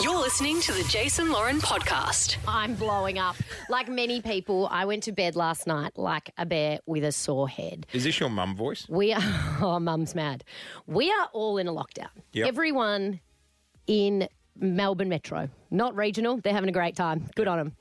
You're listening to the Jason Lauren podcast. I'm blowing up. Like many people, I went to bed last night like a bear with a sore head. Is this your mum voice? We are, oh, mum's mad. We are all in a lockdown. Yep. Everyone in Melbourne Metro, not regional, they're having a great time. Good on them.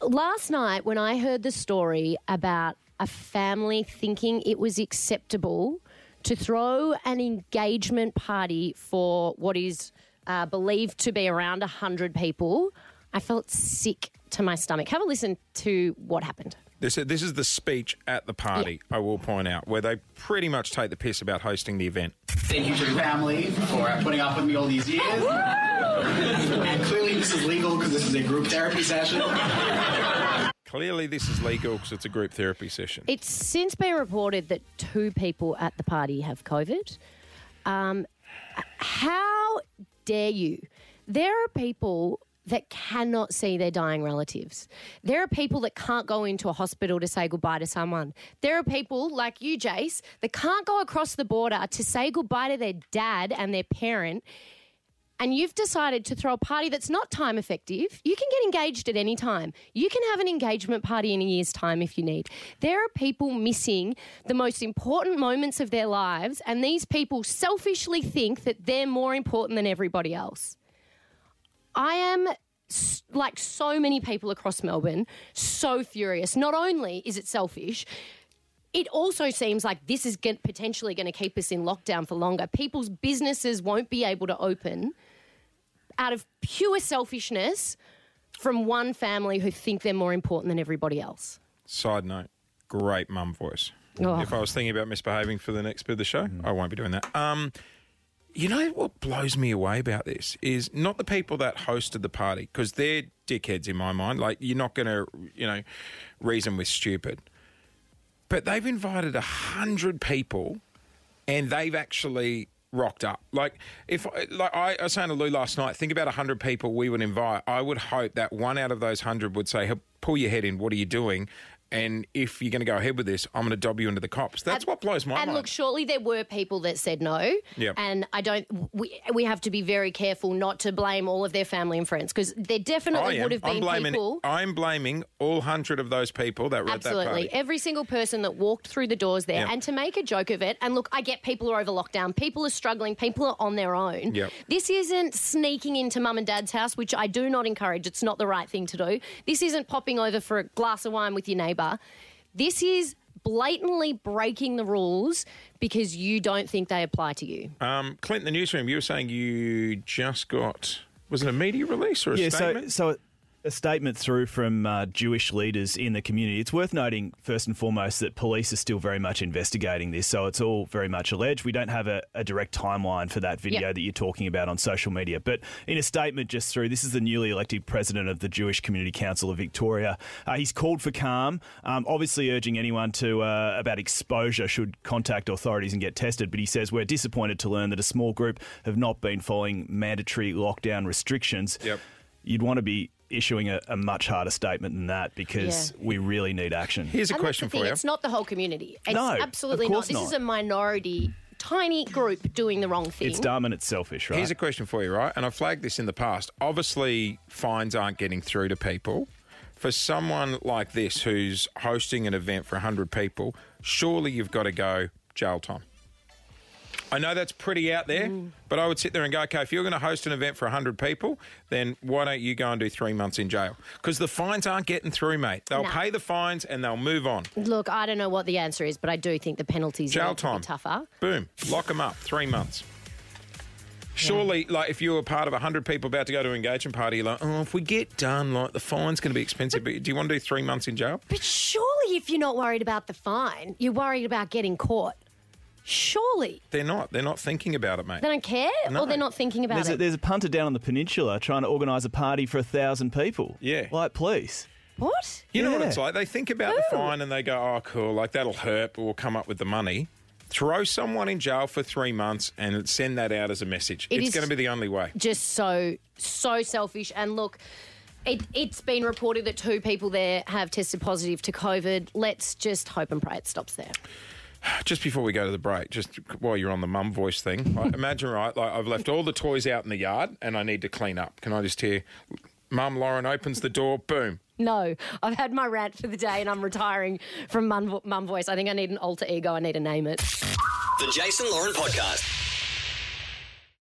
Last night, when I heard the story about a family thinking it was acceptable to throw an engagement party for what is uh, believed to be around 100 people, I felt sick to my stomach. Have a listen to what happened. This, this is the speech at the party, I will point out, where they pretty much take the piss about hosting the event. Thank you to your family for putting up with me all these years. and clearly, this is legal because this is a group therapy session. Clearly, this is legal because it's a group therapy session. It's since been reported that two people at the party have COVID. Um, how dare you? There are people that cannot see their dying relatives. There are people that can't go into a hospital to say goodbye to someone. There are people like you, Jace, that can't go across the border to say goodbye to their dad and their parent. And you've decided to throw a party that's not time effective. You can get engaged at any time. You can have an engagement party in a year's time if you need. There are people missing the most important moments of their lives, and these people selfishly think that they're more important than everybody else. I am like so many people across Melbourne, so furious. Not only is it selfish, it also seems like this is potentially going to keep us in lockdown for longer. People's businesses won't be able to open out of pure selfishness from one family who think they're more important than everybody else. Side note, great mum voice. Oh. If I was thinking about misbehaving for the next bit of the show, I won't be doing that. Um, you know what blows me away about this is not the people that hosted the party because they're dickheads in my mind. Like you're not going to, you know, reason with stupid. But they've invited a hundred people, and they've actually rocked up. Like if, like I, I was saying to Lou last night, think about hundred people we would invite. I would hope that one out of those hundred would say, "Hey, "Pull your head in. What are you doing?" And if you're going to go ahead with this, I'm going to dob you into the cops. That's And- what blows my and mind. And look, surely there were people that said no. Yep. And I don't. We we have to be very careful not to blame all of their family and friends because there definitely would have I'm been blaming. people. I'm blaming all hundred of those people that were Absolutely. Every single person that walked through the doors there. Yep. And to make a joke of it, and look, I get people are over lockdown, people are struggling, people are on their own. Yep. This isn't sneaking into mum and dad's house, which I do not encourage. It's not the right thing to do. This isn't popping over for a glass of wine with your neighbour. This is blatantly breaking the rules because you don't think they apply to you. Um, Clint, in the newsroom, you were saying you just got was it a media release or a yeah, so, statement? so a statement through from uh, Jewish leaders in the community. It's worth noting, first and foremost, that police are still very much investigating this, so it's all very much alleged. We don't have a, a direct timeline for that video Yep. that you're talking about on social media. But in a statement just through, this is the newly elected president of the Jewish Community Council of Victoria. Uh, he's called for calm, um, obviously urging anyone to uh, about exposure should contact authorities and get tested. But he says we're disappointed to learn that a small group have not been following mandatory lockdown restrictions. Yep. You'd want to be issuing a, a much harder statement than that because Yeah. we really need action. Here's a And question for thing, you. It's not the whole community. It's No, of absolutely not. course This is a minority, tiny group doing the wrong thing. It's dumb and it's selfish, right? Here's a question for you, right? And I've flagged this in the past. Obviously, fines aren't getting through to people. For someone like this who's hosting an event for 100 people, surely you've got to go jail time. I know that's pretty out there, Mm. but I would sit there and go, okay, if you're going to host an event for 100 people, then why don't you go and do three months in jail? Because the fines aren't getting through, mate. They'll No. pay the fines and they'll move on. Look, I don't know what the answer is, but I do think the penalties Jail to time. tougher. Boom, lock them up, three months. Surely, like if you were part of hundred people about to go to an engagement party, you're like, oh, if we get done, like the fine's going to be expensive. But do you want to do three months in jail? But surely, if you're not worried about the fine, you're worried about getting caught. Surely They're not. They're not thinking about it, mate. they don't care, No. or they're not thinking about there's, a, it. there's a punter down on the peninsula trying to organise a party for a thousand people. Yeah. Like, please. what? You know what Yeah. it's like? They think about the Who? fine and they go, oh, cool, like that'll hurt, but we'll come up with the money. Throw someone in jail for three months and send that out as a message. It it's is- going to be the only way. Just so so selfish. And look, it, it's been reported that two people there have tested positive to COVID. Let's just hope and pray it stops there. Just before we go to the break, just while you're on the mum voice thing, like, imagine right, like I've left all the toys out in the yard and I need to clean up. Can I just hear, Mum Lauren opens the door, boom. No, I've had my rant for the day and I'm retiring from mum, mum voice. I think I need an alter ego. I need to name it. The Jason Lauren Podcast.